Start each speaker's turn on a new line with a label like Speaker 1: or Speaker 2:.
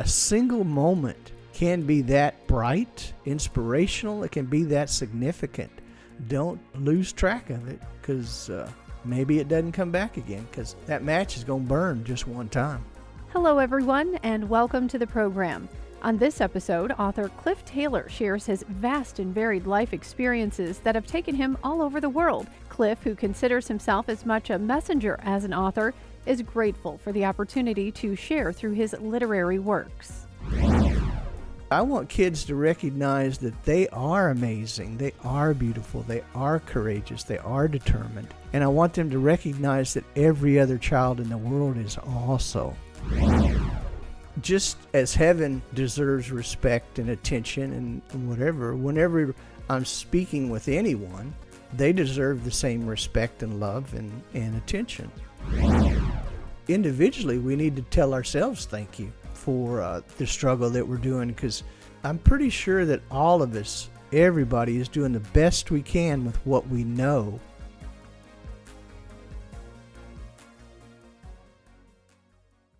Speaker 1: a single moment can be that bright, inspirational, it can be that significant. Don't lose track of it because uh, maybe it doesn't come back again because that match is going to burn just one time.
Speaker 2: Hello, everyone, and welcome to the program. On this episode, author Clif Taylor shares his vast and varied life experiences that have taken him all over the world. Clif, who considers himself as much a messenger as an author, is grateful for the opportunity to share through his literary works.
Speaker 1: I want kids to recognize that they are amazing, they are beautiful, they are courageous, they are determined. And I want them to recognize that every other child in the world is also. Just as heaven deserves respect and attention and whatever, whenever I'm speaking with anyone, they deserve the same respect and love and, and attention. Individually, we need to tell ourselves thank you for uh, the struggle that we're doing because I'm pretty sure that all of us, everybody, is doing the best we can with what we know.